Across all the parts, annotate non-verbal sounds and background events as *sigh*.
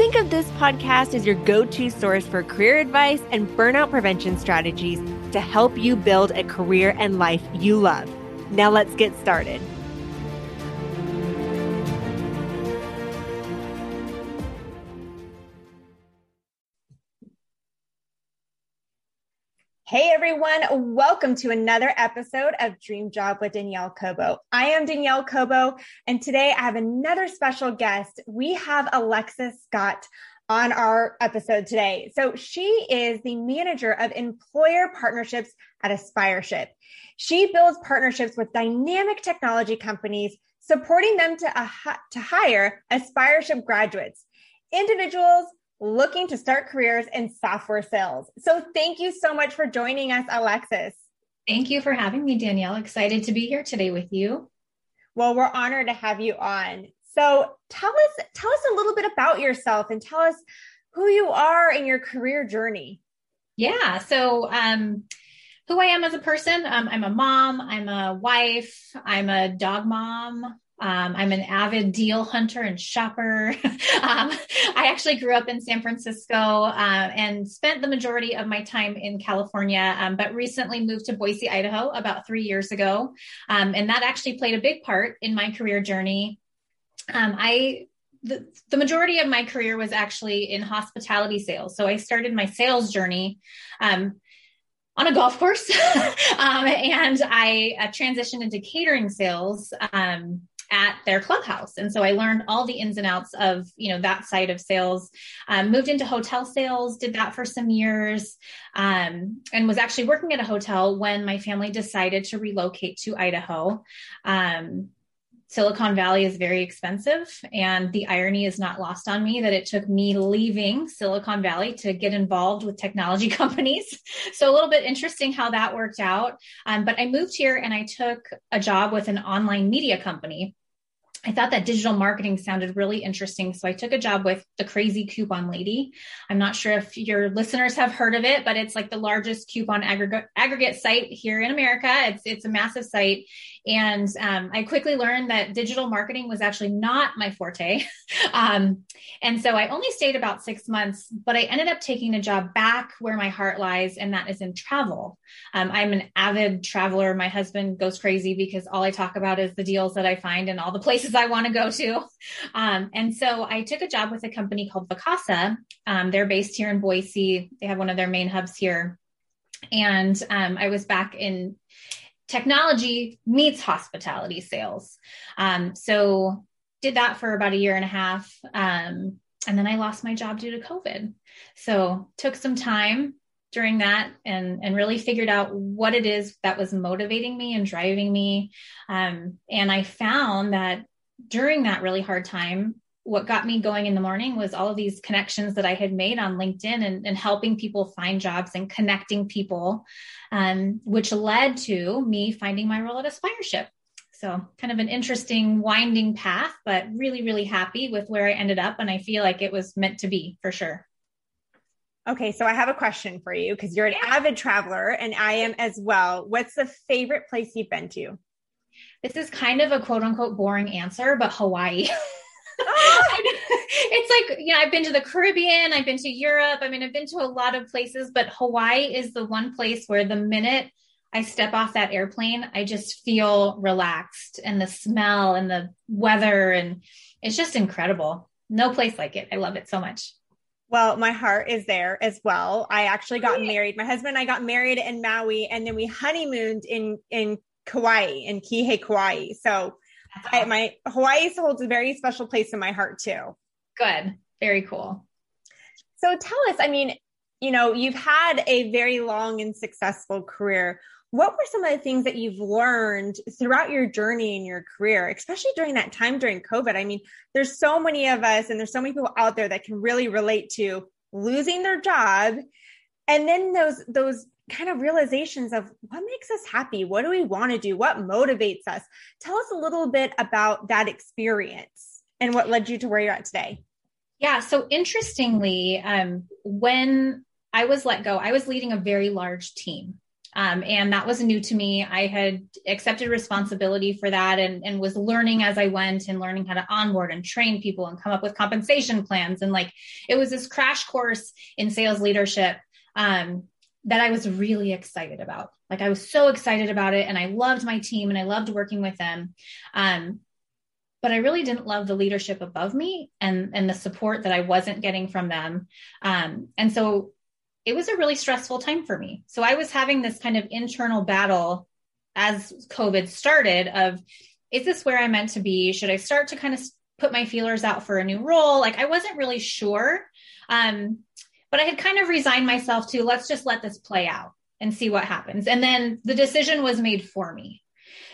Think of this podcast as your go to source for career advice and burnout prevention strategies to help you build a career and life you love. Now let's get started. Hey everyone, welcome to another episode of Dream Job with Danielle Cobo. I am Danielle Cobo, and today I have another special guest. We have Alexis Scott on our episode today. So she is the manager of employer partnerships at Aspireship. She builds partnerships with dynamic technology companies, supporting them to, uh, to hire Aspireship graduates, individuals looking to start careers in software sales. So thank you so much for joining us, Alexis. Thank you for having me, Danielle. Excited to be here today with you. Well, we're honored to have you on. So tell us tell us a little bit about yourself and tell us who you are in your career journey. Yeah. So um who I am as a person. Um, I'm a mom, I'm a wife, I'm a dog mom, um, I'm an avid deal hunter and shopper. *laughs* um, I actually grew up in San Francisco uh, and spent the majority of my time in California, um, but recently moved to Boise, Idaho about three years ago. Um, and that actually played a big part in my career journey. Um, I the, the majority of my career was actually in hospitality sales. So I started my sales journey um, on a golf course, *laughs* um, and I uh, transitioned into catering sales um, at their clubhouse. And so I learned all the ins and outs of, you know, that side of sales, um, moved into hotel sales, did that for some years, um, and was actually working at a hotel when my family decided to relocate to Idaho. Um, Silicon Valley is very expensive. And the irony is not lost on me that it took me leaving Silicon Valley to get involved with technology *laughs* companies. So a little bit interesting how that worked out. Um, but I moved here and I took a job with an online media company. I thought that digital marketing sounded really interesting. So I took a job with the Krazy Coupon Lady. I'm not sure if your listeners have heard of it, but it's like the largest coupon aggregate, aggregate site here in America. It's, it's a massive site. And um, I quickly learned that digital marketing was actually not my forte. *laughs* um, and so I only stayed about six months, but I ended up taking a job back where my heart lies, and that is in travel. Um, I'm an avid traveler. My husband goes crazy because all I talk about is the deals that I find and all the places I want to go to. Um, and so I took a job with a company called Vacasa. Um, they're based here in Boise. They have one of their main hubs here. And um, I was back in technology meets hospitality sales. Um, so did that for about a year and a half. Um, and then I lost my job due to COVID. So took some time during that and and really figured out what it is that was motivating me and driving me. Um, and I found that during that really hard time, what got me going in the morning was all of these connections that I had made on LinkedIn and, and helping people find jobs and connecting people, um, which led to me finding my role at Aspireship. So, kind of an interesting winding path, but really, really happy with where I ended up. And I feel like it was meant to be for sure. Okay, so I have a question for you because you're an yeah. avid traveler and I am as well. What's the favorite place you've been to? This is kind of a quote unquote boring answer, but Hawaii. *laughs* *laughs* it's like, you know, I've been to the Caribbean, I've been to Europe. I mean, I've been to a lot of places, but Hawaii is the one place where the minute I step off that airplane, I just feel relaxed and the smell and the weather and it's just incredible. No place like it. I love it so much. Well, my heart is there as well. I actually got married. My husband and I got married in Maui and then we honeymooned in in Kauai in Kihei, Kauai. So I, my Hawaii holds a very special place in my heart too. Good. Very cool. So tell us, I mean, you know, you've had a very long and successful career. What were some of the things that you've learned throughout your journey in your career, especially during that time during COVID? I mean, there's so many of us and there's so many people out there that can really relate to losing their job and then those those kind of realizations of what makes us happy what do we want to do what motivates us tell us a little bit about that experience and what led you to where you're at today yeah so interestingly um, when i was let go i was leading a very large team um, and that was new to me. I had accepted responsibility for that and, and was learning as I went and learning how to onboard and train people and come up with compensation plans. And like it was this crash course in sales leadership um, that I was really excited about. Like I was so excited about it and I loved my team and I loved working with them. Um, but I really didn't love the leadership above me and, and the support that I wasn't getting from them. Um, and so it was a really stressful time for me. So I was having this kind of internal battle as COVID started of, is this where I'm meant to be? Should I start to kind of put my feelers out for a new role? Like I wasn't really sure. Um, but I had kind of resigned myself to let's just let this play out and see what happens. And then the decision was made for me.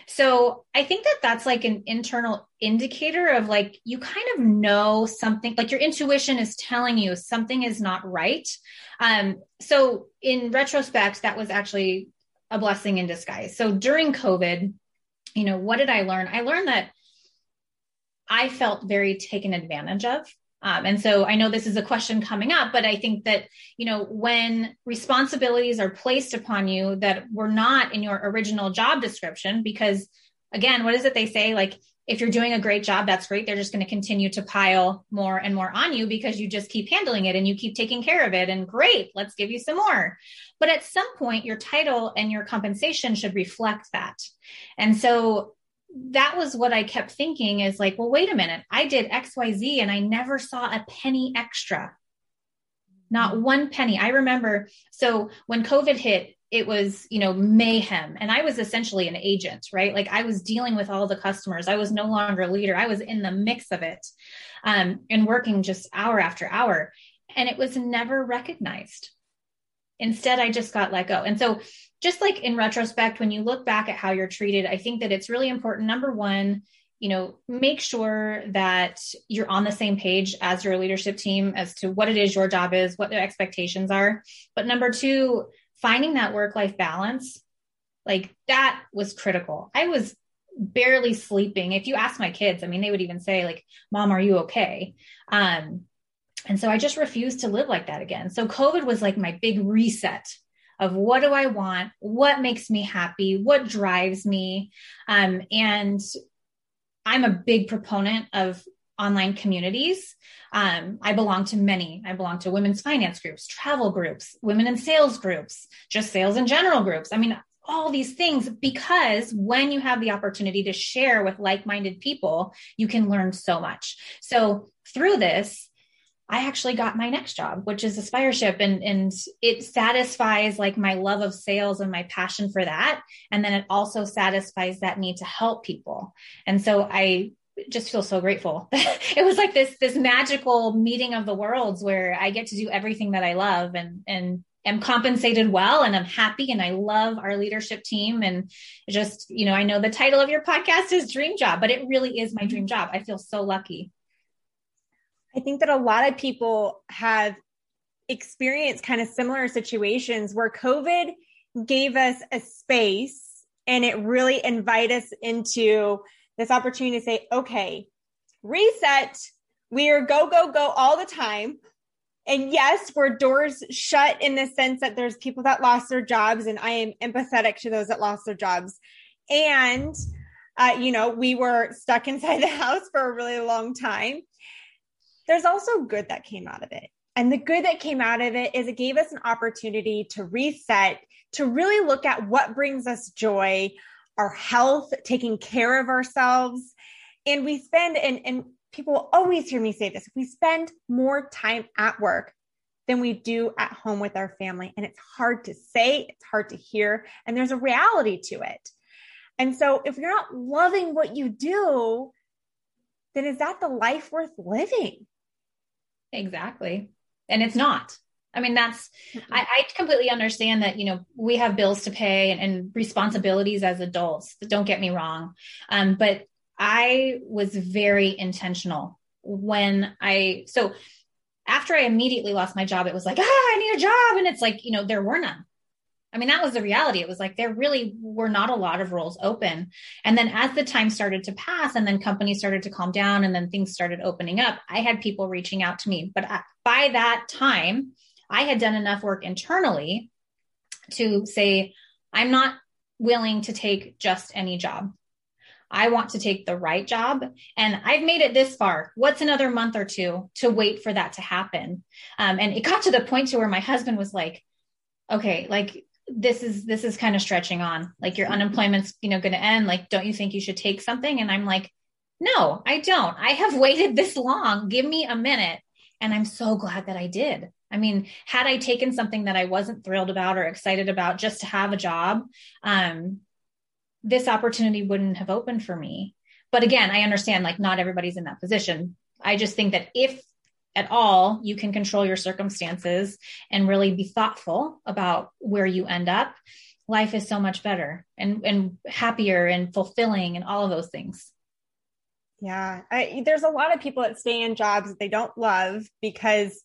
So I think that that's like an internal indicator of like you kind of know something, like your intuition is telling you something is not right. Um, so in retrospect, that was actually a blessing in disguise. So during COVID, you know, what did I learn? I learned that I felt very taken advantage of. Um, and so I know this is a question coming up, but I think that, you know, when responsibilities are placed upon you that were not in your original job description, because again, what is it they say? Like, if you're doing a great job, that's great. They're just going to continue to pile more and more on you because you just keep handling it and you keep taking care of it. And great, let's give you some more. But at some point, your title and your compensation should reflect that. And so that was what I kept thinking is like, well, wait a minute. I did XYZ and I never saw a penny extra. Not mm-hmm. one penny. I remember. So when COVID hit, it was, you know, mayhem. And I was essentially an agent, right? Like I was dealing with all the customers. I was no longer a leader. I was in the mix of it um, and working just hour after hour. And it was never recognized. Instead, I just got let go. And so just like in retrospect, when you look back at how you're treated, I think that it's really important. Number one, you know, make sure that you're on the same page as your leadership team as to what it is your job is, what their expectations are. But number two, finding that work life balance, like that was critical. I was barely sleeping. If you ask my kids, I mean, they would even say, like, Mom, are you okay? Um, and so I just refused to live like that again. So COVID was like my big reset of what do I want? What makes me happy? What drives me? Um, and I'm a big proponent of online communities. Um, I belong to many. I belong to women's finance groups, travel groups, women in sales groups, just sales in general groups. I mean, all these things because when you have the opportunity to share with like minded people, you can learn so much. So through this, I actually got my next job, which is Aspireship, and and it satisfies like my love of sales and my passion for that, and then it also satisfies that need to help people. And so I just feel so grateful. *laughs* it was like this this magical meeting of the worlds where I get to do everything that I love and and am compensated well and I'm happy and I love our leadership team and just you know I know the title of your podcast is dream job but it really is my dream job. I feel so lucky. I think that a lot of people have experienced kind of similar situations where COVID gave us a space and it really invited us into this opportunity to say, okay, reset. We are go, go, go all the time. And yes, we're doors shut in the sense that there's people that lost their jobs, and I am empathetic to those that lost their jobs. And, uh, you know, we were stuck inside the *laughs* house for a really long time there's also good that came out of it. And the good that came out of it is it gave us an opportunity to reset, to really look at what brings us joy, our health, taking care of ourselves. And we spend, and, and people always hear me say this, we spend more time at work than we do at home with our family. And it's hard to say, it's hard to hear, and there's a reality to it. And so if you're not loving what you do, then is that the life worth living? Exactly. And it's not. I mean, that's, I, I, completely understand that, you know, we have bills to pay and, and responsibilities as adults. Don't get me wrong. Um, but I was very intentional when I, so after I immediately lost my job, it was like, ah, I need a job. And it's like, you know, there were none. I mean, that was the reality. It was like there really were not a lot of roles open. And then as the time started to pass and then companies started to calm down and then things started opening up, I had people reaching out to me. But by that time, I had done enough work internally to say, I'm not willing to take just any job. I want to take the right job. And I've made it this far. What's another month or two to wait for that to happen? Um, and it got to the point to where my husband was like, okay, like this is this is kind of stretching on. Like your unemployment's, you know, gonna end. Like, don't you think you should take something? And I'm like, no, I don't. I have *laughs* waited this long. Give me a minute. And I'm so glad that I did. I mean, had I taken something that I wasn't thrilled about or excited about just to have a job, um, this opportunity wouldn't have opened for me. But again, I understand like not everybody's in that position. I just think that if at all you can control your circumstances and really be thoughtful about where you end up, life is so much better and and happier and fulfilling and all of those things. Yeah, I, there's a lot of people that stay in jobs that they don't love because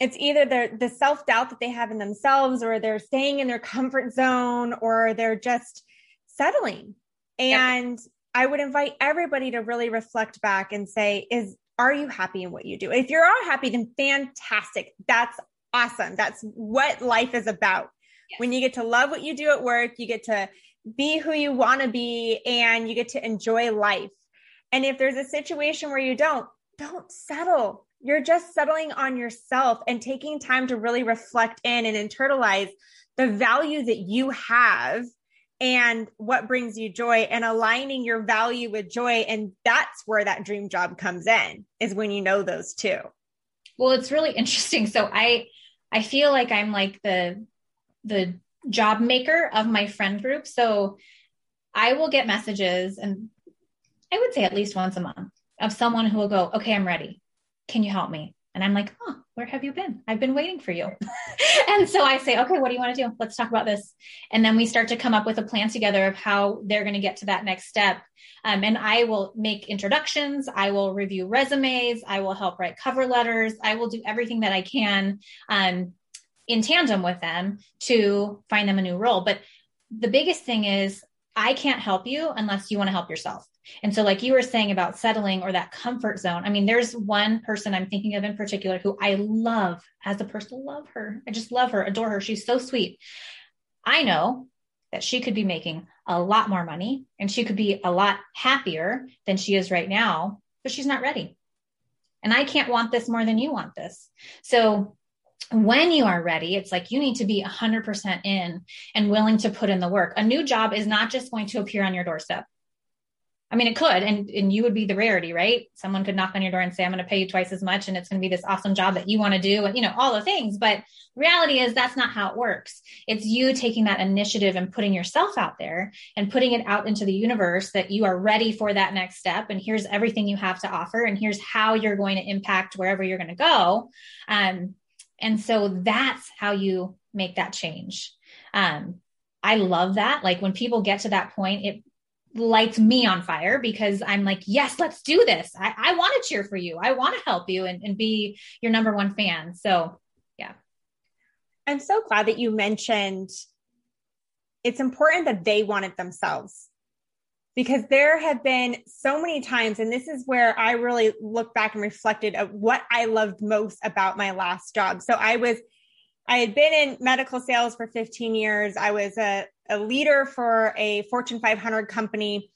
it's either the the self doubt that they have in themselves, or they're staying in their comfort zone, or they're just settling. And yep. I would invite everybody to really reflect back and say, is are you happy in what you do? If you are all happy, then fantastic. That's awesome. That's what life is about. Yes. When you get to love what you do at work, you get to be who you want to be and you get to enjoy life. And if there's a situation where you don't, don't settle. You're just settling on yourself and taking time to really reflect in and internalize the value that you have and what brings you joy and aligning your value with joy. And that's where that dream job comes in is when you know those two. Well it's really *laughs* interesting. So i i feel like i'm like the the job maker of my friend group. So i will get messages and i would say at least once a month of someone who will go okay i'm ready. Can you help me and i'm like oh where have you been? I've been waiting for you. *laughs* and so I say, okay, what do you want to do? Let's talk about this. And then we start to come up with a plan together of how they're going to get to that next step. Um, and I will make introductions. I will review resumes. I will help write cover letters. I will do everything that I can um, in tandem with them to find them a new role. But the biggest thing is I can't help you unless you want to help yourself. And so, like you were saying about settling or that comfort zone, I mean, there's one person I'm thinking of in particular who I love as a person, love her. I just love her, adore her. She's so sweet. I know that she could be making a lot more money and she could be a lot happier than she is right now, but she's not ready. And I can't want this more than you want this. So, when you are ready, it's like you need to be 100% in and willing to put in the work. A new job is not just going to appear on your doorstep. I mean, it could, and, and you would be the rarity, right? Someone could knock on your door and say, I'm going to pay you twice as much, and it's going to be this awesome job that you want to do, and you know, all the things. But reality is that's not how it works. It's you taking that initiative and putting yourself out there and putting it out into the universe that you are ready for that next step. And here's everything you have to offer, and here's how you're going to impact wherever you're going to go. Um, and so that's how you make that change. Um, I love that. Like when people get to that point, it lights me on fire because I'm like, yes, let's do this. I, I want to cheer for you. I want to help you and, and be your number one fan. So, yeah. I'm so glad that you mentioned it's important that they want it themselves because there have been so many times, and this is where I really look back and reflected of what I loved most about my last job. So I was, I had been in medical sales for 15 years. I was a, a leader for a Fortune 500 company.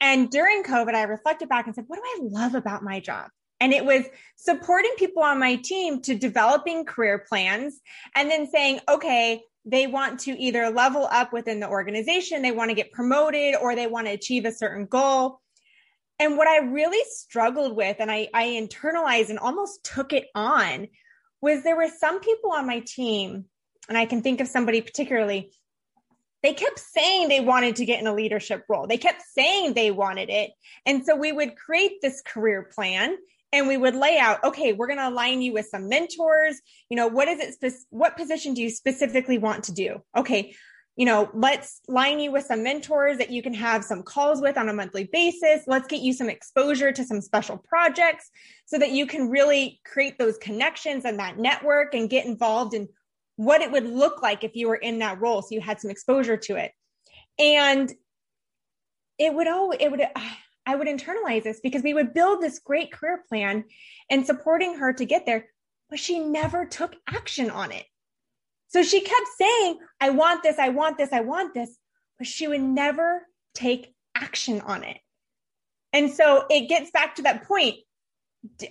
And during COVID, I reflected back and said, what do I love about my job? And it was supporting people on my team to developing career plans and then saying, okay, they want to either level up within the organization, they want to get promoted, or they want to achieve a certain goal. And what I really struggled with, and I, I internalized and almost took it on, was there were some people on my team, and I can think of somebody particularly they kept saying they wanted to get in a leadership role. They kept saying they wanted it. And so we would create this career plan and we would lay out, okay, we're going to align you with some mentors. You know, what is it? What position do you specifically want to do? Okay. You know, let's line you with some mentors that you can have some calls with on a monthly basis. Let's get you some exposure to some special projects so that you can really create those connections and that network and get involved in what it would look like if you were in that role. So you had some exposure to it. And it would, oh, it would, *sighs* I would internalize this because we would build this great career plan and supporting her to get there, but she never took action on it. So she kept saying, I want this, I want this, I want this, but she would never take action on it. And so it gets back to that point.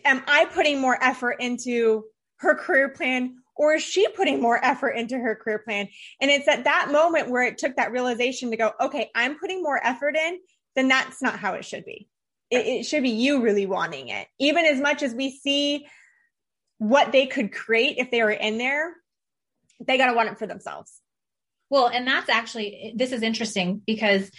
Am I putting more effort into her career plan or is she putting more effort into her career plan? And it's at that moment where it took that realization to go, okay, I'm putting more effort in, then that's not how it should be. It, it should be you really wanting it. Even as much as we see what they could create if they were in there, they got to want it for themselves. Well, and that's actually, this is interesting because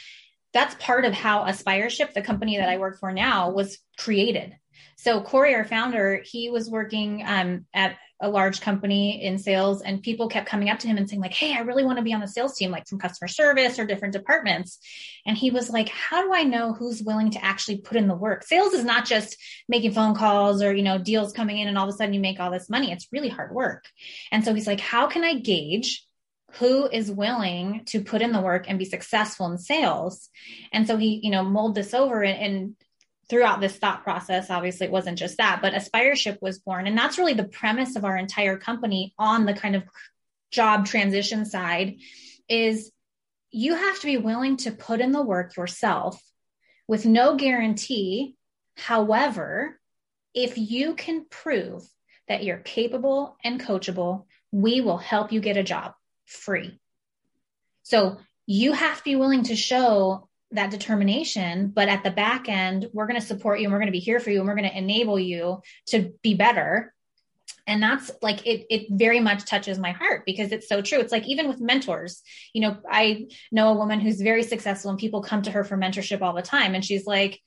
that's part of how Aspireship, the company that I work for now, was created. So Corey, our founder, he was working um, at a large company in sales and people kept coming up to him and saying like, Hey, I really want to be on the sales team, like from customer service or different departments. And he was like, how do I know who's willing to actually put in the work? Sales is not just making phone calls or, you know, deals coming in and all of a sudden you make all this money. It's really hard work. And so he's like, how can I gauge who is willing to put in the work and be successful in sales. And so he, you know, mold this over and, and, throughout this thought process, obviously it wasn't just that, but Aspireship was born. And that's really the premise of our entire company on the kind of job transition side is you have to be willing to put in the work yourself with no guarantee. However, if you can prove that you're capable and coachable, we will help you get a job free. So you have to be willing to show that determination but at the back end we're going to support you and we're going to be here for you and we're going to enable you to be better and that's like it it very much touches my heart because it's so true it's like even with mentors you know i know a woman who's very successful and people come to her for mentorship all the time and she's like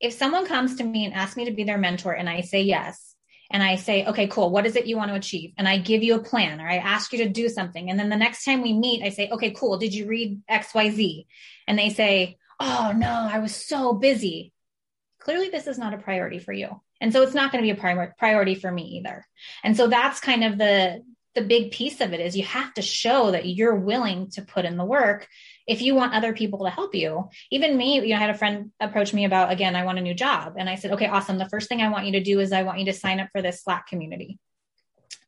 if someone comes to me and asks me to be their mentor and i say yes and I say, okay, cool. What is it you want to achieve? And I give you a plan or I ask you to do something. And then the next time we meet, I say, okay, cool. Did you read XYZ? And they say, oh no, I was so busy. Clearly, this is not a priority for you. And so it's not going to be a priority for me either. And so that's kind of the, the big piece of it is you have to show that you're willing to put in the work if you want other people to help you. Even me, you know, I had a friend approach me about, again, I want a new job. And I said, okay, awesome. The first thing I want you to do is I want you to sign up for this Slack community.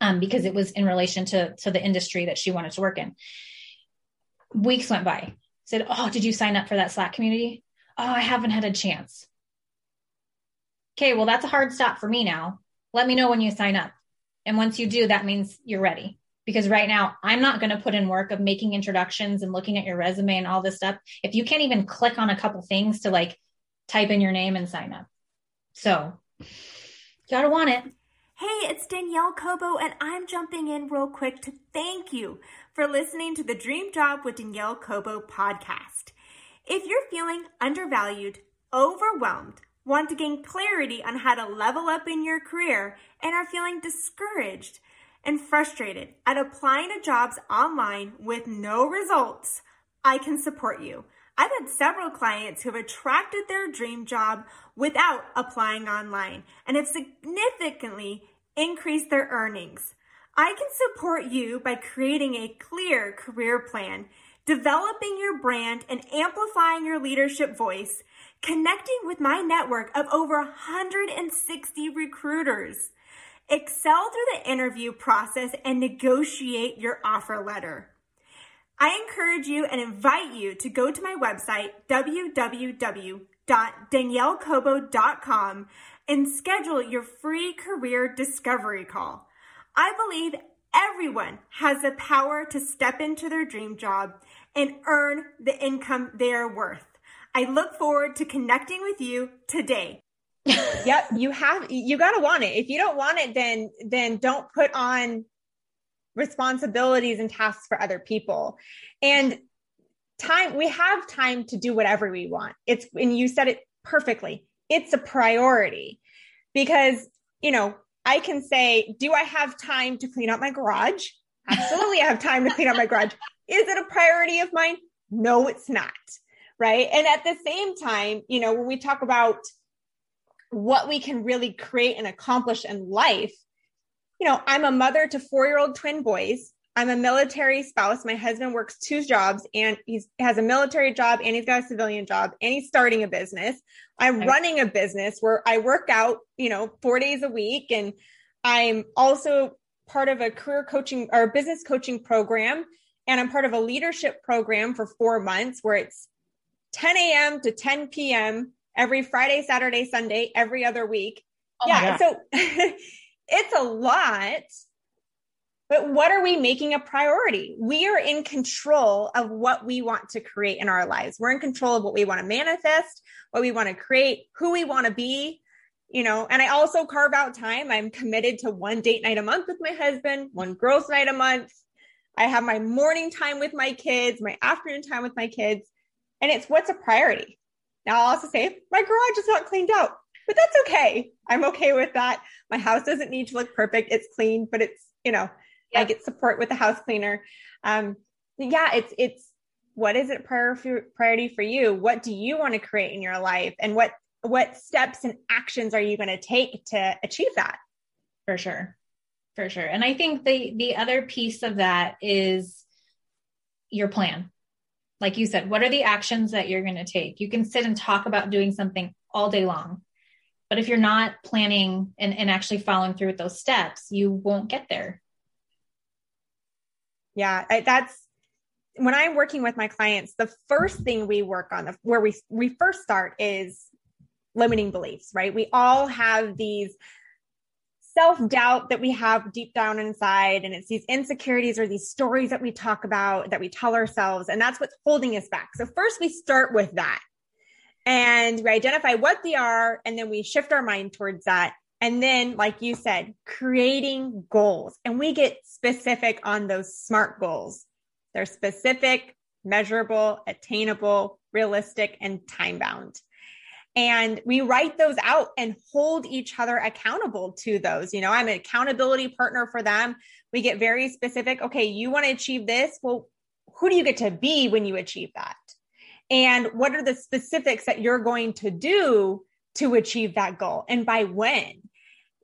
Um, because it was in relation to, to the industry that she wanted to work in. Weeks went by said, Oh, did you sign up for that Slack community? Oh, I haven't had a chance. Okay, well, that's a hard stop for me now. Let me know when you sign up. And once you do, that means you're ready. Because right now, I'm not going to put in work of making introductions and looking at your resume and all this stuff. If you can't even click on a couple things to like type in your name and sign up. So, gotta want it. Hey, it's Danielle Cobo, and I'm jumping in real quick to thank you for listening to the Dream Job with Danielle Cobo podcast. If you're feeling undervalued, overwhelmed, want to gain clarity on how to level up in your career, and are feeling discouraged and frustrated at applying to jobs online with no results, I can support you. I've had several clients who have attracted their dream job without applying online and have significantly increased their earnings. I can support you by creating a clear career plan, developing your brand and amplifying your leadership voice, connecting with my network of over 160 recruiters. Excel through the interview process and negotiate your offer letter. I encourage you and invite you to go to my website, www.daniellecobo.com, and schedule your free career discovery call. I believe everyone has the power to step into their dream job and earn the income they are worth. I look forward to connecting with you today. yep, you have you got to want it. If you don't want it then then don't put on responsibilities and tasks for other people. And time we have time to do whatever we want. It's and you said it perfectly. It's a priority because, you know, I can say, do I have time to clean up my garage? Absolutely, I have time to clean up my garage. Is it a priority of mine? No, it's not. Right. And at the same time, you know, when we talk about what we can really create and accomplish in life, you know, I'm a mother to four year old twin boys. I'm a military spouse. My husband works two jobs and he has a military job and he's got a civilian job and he's starting a business. I'm running a business where I work out, you know, four days a week. And I'm also part of a career coaching or business coaching program. And I'm part of a leadership program for four months where it's 10 a.m. to 10 p.m. every Friday, Saturday, Sunday, every other week. Oh yeah. So *laughs* it's a lot but what are we making a priority? We are in control of what we want to create in our lives. We're in control of what we want to manifest, what we want to create, who we want to be, you know. And I also carve out time. I'm committed to one date night a month with my husband, one girls' night a month. I have my morning time with my kids, my afternoon time with my kids. And it's what's a priority. Now, I'll also say my garage is not cleaned out, but that's okay. I'm okay with that. My house doesn't need to look perfect. It's clean, but it's, you know, I get support with the house cleaner. Um, yeah, it's it's what is it priority for you? What do you want to create in your life, and what what steps and actions are you going to take to achieve that? For sure, for sure. And I think the the other piece of that is your plan. Like you said, what are the actions that you're going to take? You can sit and talk about doing something all day long. But if you're not planning and, and actually following through with those steps, you won't get there. Yeah, that's when I'm working with my clients, the first thing we work on, where we we first start is limiting beliefs, right? We all have these self doubt that we have deep down inside, and it's these insecurities or these stories that we talk about that we tell ourselves, and that's what's holding us back. So first, we start with that, and we identify what they are, and then we shift our mind towards that. And then, like you said, creating goals. And we get specific on those SMART goals. They're specific, measurable, attainable, realistic, and time bound. And we write those out and hold each other accountable to those. You know, I'm an accountability partner for them. We get very specific. Okay, you want to achieve this? Well, who do you get to be when you achieve that? And what are the specifics that you're going to do to achieve that goal and by when?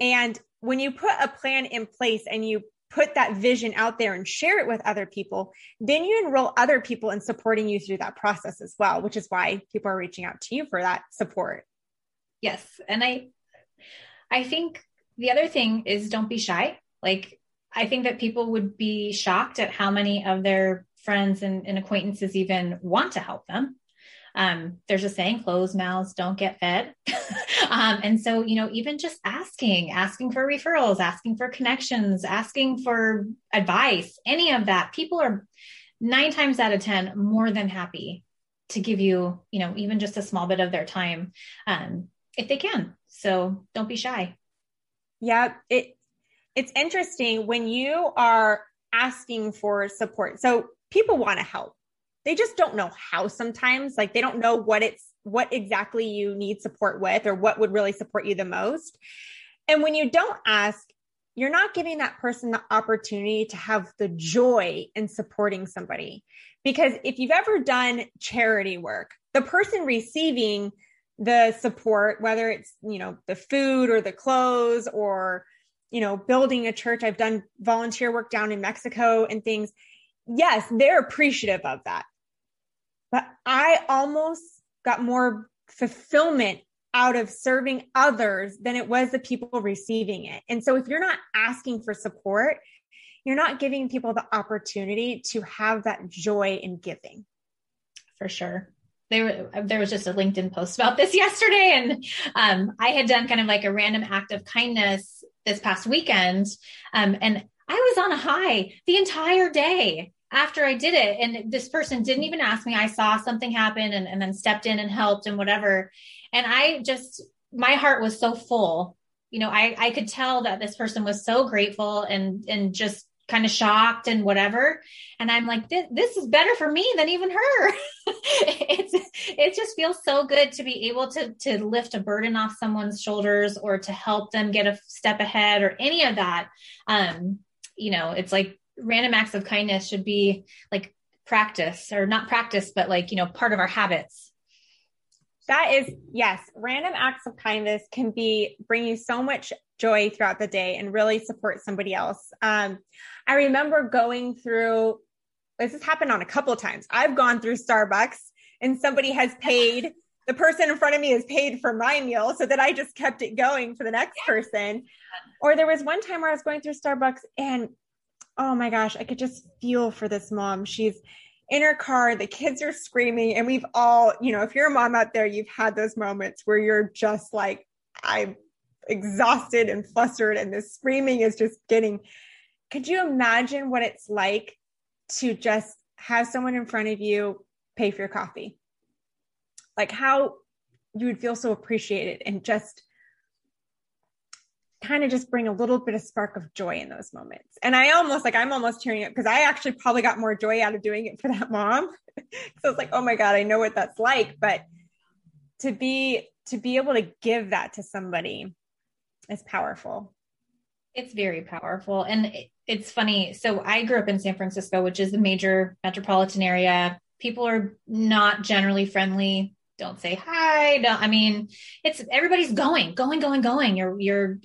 And when you put a plan in place and you put that vision out there and share it with other people, then you enroll other people in supporting you through that process as well, which is why people are reaching out to you for that support. Yes. And I I think the other thing is don't be shy. Like I think that people would be shocked at how many of their friends and, and acquaintances even want to help them. Um, there's a saying, closed mouths don't get fed. *laughs* um, and so, you know, even just asking, asking for referrals, asking for connections, asking for advice, any of that, people are nine times out of 10 more than happy to give you, you know, even just a small bit of their time um, if they can. So don't be shy. Yeah, it it's interesting when you are asking for support. So people want to help they just don't know how sometimes like they don't know what it's what exactly you need support with or what would really support you the most. And when you don't ask you're not giving that person the opportunity to have the joy in supporting somebody. Because if you've ever done charity work the person receiving the support whether it's you know the food or the clothes or you know building a church i've done volunteer work down in mexico and things yes they're appreciative of that but I almost got more fulfillment out of serving others than it was the people receiving it. And so if you're not asking for support, you're not giving people the opportunity to have that joy in giving. For sure. There, there was just a LinkedIn post about this *laughs* yesterday, and um, I had done kind of like a random act of kindness this past weekend, um, and I was on a high the entire day after I did it, and this person didn't even ask me, I saw something happen and, and then stepped in and helped and whatever. And I just, my heart was so full. You know, I, I could tell that this person was so grateful and, and just kind of shocked and whatever. And I'm like, this, this is better for me than even her. *laughs* it's, it just feels so good to be able to, to lift a burden off someone's shoulders or to help them get a step ahead or any of that. Um, you know, it's like random acts of kindness should be like practice or not practice, but like, you know, part of our habits. That is, yes, random acts of kindness can be bring you so much joy throughout the day and really support somebody else. Um, I remember going through, this has happened on a couple of times. I've gone through Starbucks and somebody has paid, the person in front of me has paid for my meal so that I just kept it going for the next person. Or there was one time where I was going through Starbucks and oh my gosh, I could just feel for this mom. She's in her car, the kids are screaming, and we've all, you know, if you're a mom out there, you've had those moments where you're just like, I'm exhausted and flustered, and the screaming is just getting. Could you imagine what it's like to just have someone in front of you pay for your coffee? Like how you would feel so appreciated and just kind of just bring a little bit of spark of joy in those moments. And I almost like I'm almost tearing up because I actually probably got more joy out of doing it for that mom. *laughs* so it's like, oh my God, I know what that's like. But to be to be able to give that to somebody is powerful. It's very powerful. And it's funny. So I grew up in San Francisco, which is a major metropolitan area. People are not generally friendly don't say hi. Don't, I mean, it's everybody's going, going, going, going. You're, you're,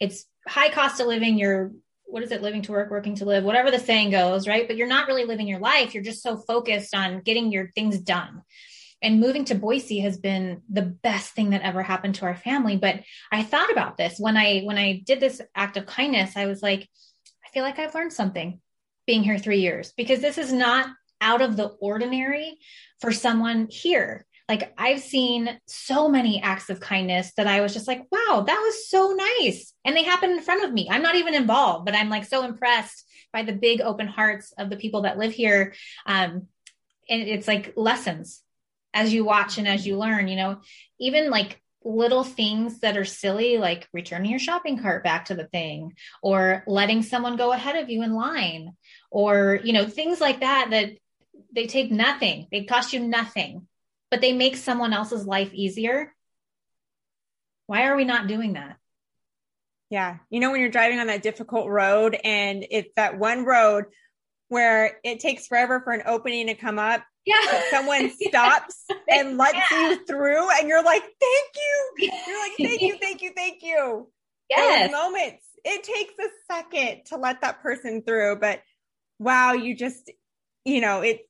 it's high cost of living. You're, what is it? Living to work, working to live, whatever the saying goes, right? But you're not really living your life. You're just so focused on getting your things done. And moving to Boise has been the best thing that ever happened to our family. But I thought about this when I, when I did this act of kindness, I was like, I feel like I've learned something being here three years because this is not out of the ordinary for someone here like I've seen so many acts of kindness that I was just like, wow, that was so nice. And they happen in front of me. I'm not even involved, but I'm like so impressed by the big open hearts of the people that live here. Um, and it's like lessons as you watch and as you learn, you know, even like little things that are silly, like returning your shopping cart back to the thing or letting someone go ahead of you in line or, you know, things like that, that they take nothing. They cost you nothing but they make someone else's life easier. Why are we not doing that? Yeah. You know, when you're driving on that difficult road and it's that one road where it takes forever for an opening to come up. Yeah. Someone *laughs* stops and lets yeah. you through and you're like, thank you. *laughs* You're like, thank you, thank you, thank you. Yes. Those moments. It takes a second to let that person through, but wow, you just, you know, it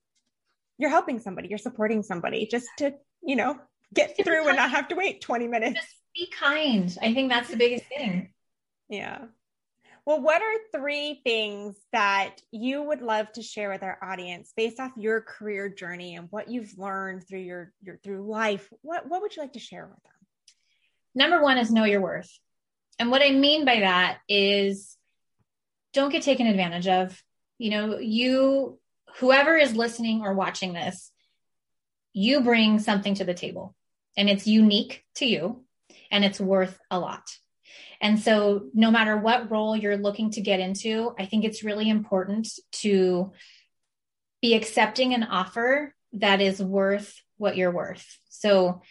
you're helping somebody, you're supporting somebody just to, you know, get through and not have to wait 20 minutes. Just be kind. I think that's the biggest thing. Yeah. Well, what are three things that you would love to share with our audience based off your career journey and what you've learned through your, your through life? What what would you like to share with them? Number 1 is know your worth. And what I mean by that is don't get taken advantage of. You know, you whoever is listening or watching this, you bring something to the table and it's unique to you and it's worth a lot. And so, no matter what role you're looking to get into, I think it's really important to be accepting an offer that is worth what you're worth. So,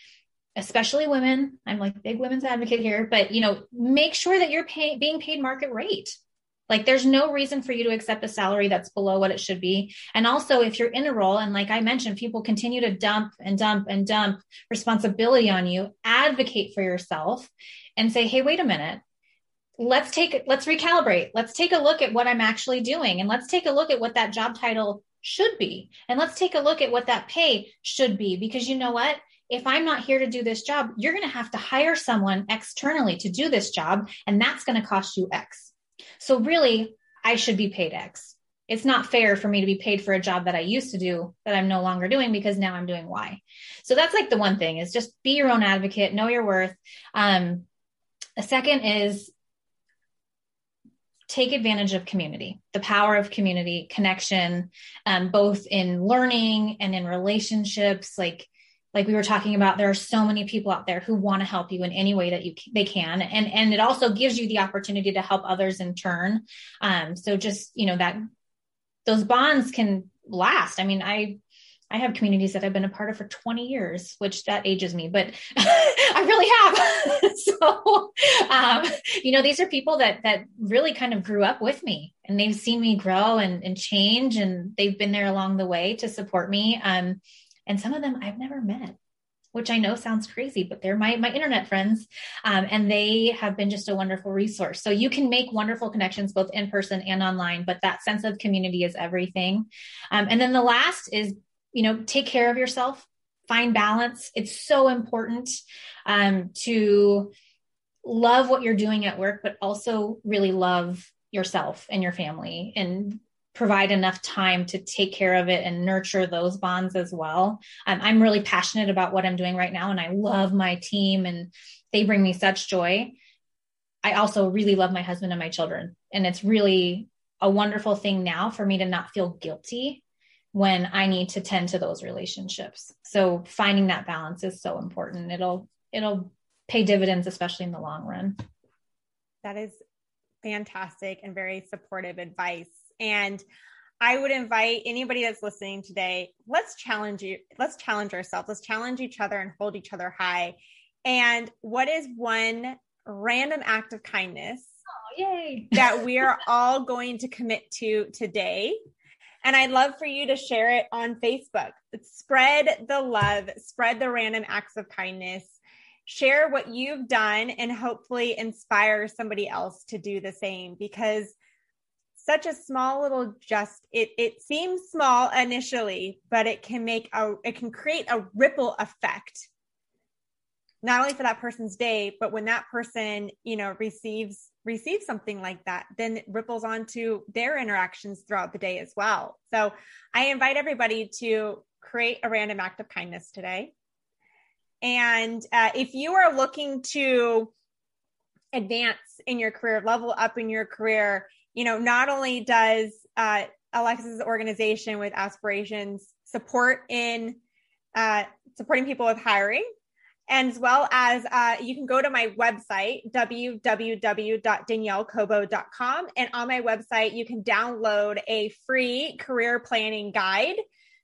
especially women, I'm like big women's advocate here, but you know, make sure that you're pay, being paid market rate. Like there's no reason for you to accept a salary that's below what it should be. And also if you're in a role and like I mentioned, people continue to dump and dump and dump responsibility on you, advocate for yourself and say, Hey, wait a minute. Let's take, let's recalibrate. Let's take a look at what I'm actually doing and let's take a look at what that job title should be. And let's take a look at what that pay should be. Because you know what? if I'm not here to do this job, you're going to have to hire someone externally to do this job, and that's going to cost you X. So really, I should be paid X. It's not fair for me to be paid for a job that I used to do that I'm no longer doing because now I'm doing Y. So that's like the one thing is just be your own advocate, know your worth. Um, a second is take advantage of community, the power of community connection, um, both in learning and in relationships. Like like we were talking about there are so many people out there who want to help you in any way that you they can and and it also gives you the opportunity to help others in turn um so just you know that those bonds can last i mean i I have communities that I've been a part of for 20 years, which that ages me, but *laughs* I really have. *laughs* so, um, you know, these are people that that really kind of grew up with me and they've seen me grow and, and change and they've been there along the way to support me. Um, and some of them I've never met which I know sounds crazy, but they're my my internet friends, um, and they have been just a wonderful resource. So you can make wonderful connections both in person and online, but that sense of community is everything. Um, and then the last is, you know, take care of yourself, find balance. It's so important um, to love what you're doing at work, but also really love yourself and your family and provide enough time to take care of it and nurture those bonds as well. Um, I'm really passionate about what I'm doing right now, and I love my team, and they bring me such joy. I also really love my husband and my children, and it's really a wonderful thing now for me to not feel guilty when I need to tend to those relationships. So finding that balance is so important. It'll it'll pay dividends, especially in the long run. That is fantastic and very supportive advice. And I would invite anybody that's listening today, let's challenge you, let's challenge ourselves, let's challenge each other and hold each other high. And what is one random act of kindness oh, yay. that we *laughs* are all going to commit to today? And I'd love for you to share it on Facebook. Spread the love, spread the random acts of kindness, share what you've done, and hopefully inspire somebody else to do the same because such a small little just it it seems small initially but it can make a it can create a ripple effect not only for that person's day but when that person you know receives receives something like that then it ripples onto their interactions throughout the day as well. So i invite everybody to create a random act of kindness today. And uh, if you are looking to advance in your career level up in your career you know, not only does uh, organization with aspirations support in uh, supporting people with hiring, as well as uh, you can go to my website, www.daniellecobo.com. And on my website, you can download a free career planning guide.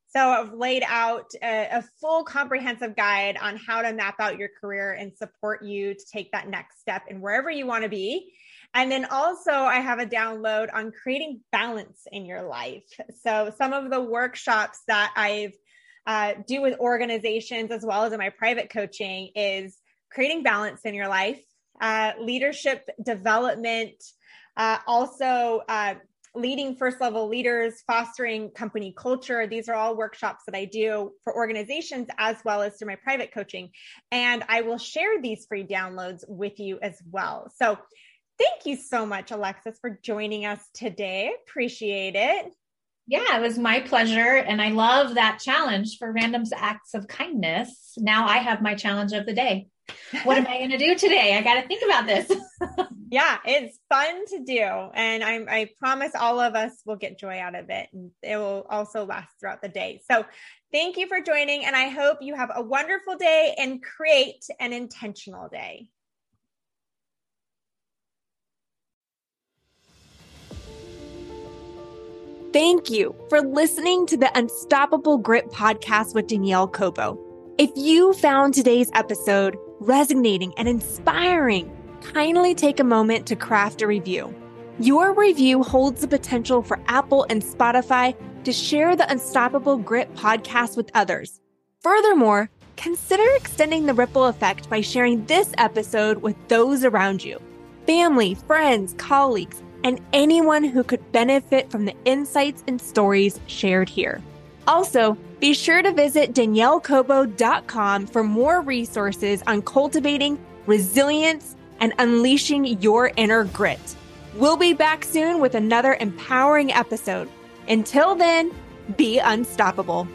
So I've laid out a, a, full comprehensive guide on how to map out your career and support you to take that next step and wherever you want to be. And then also, I have a download on creating balance in your life. So, some of the workshops that I've uh, do with organizations as well as in my private coaching is creating balance in your life, uh, leadership development, uh, also uh, leading first level leaders, fostering company culture. These are all workshops that I do for organizations as well as through my private coaching. And I will share these free downloads with you as well. So Thank you so much, Alexis, for joining us today. Appreciate it. Yeah, it was my pleasure. And I love that challenge for random acts of kindness. Now I have my challenge of the day. What am I going to do today? I got to think about this. *laughs* yeah, it's fun to do. And I, I promise all of us will get joy out of it. And it will also last throughout the day. So thank you for joining. And I hope you have a wonderful day and create an intentional day. Thank you for listening to the Unstoppable Grit podcast with Danielle Cobo. If you found today's episode resonating and inspiring, kindly take a moment to craft a review. Your review holds the potential for Apple and Spotify to share the Unstoppable Grit podcast with others. Furthermore, consider extending the ripple effect by sharing this episode with those around you family, friends, colleagues and anyone who could benefit from the insights and stories shared here. Also, be sure to visit daniellecobo.com for more resources on cultivating resilience and unleashing your inner grit. We'll be back soon with another empowering episode. Until then, be unstoppable.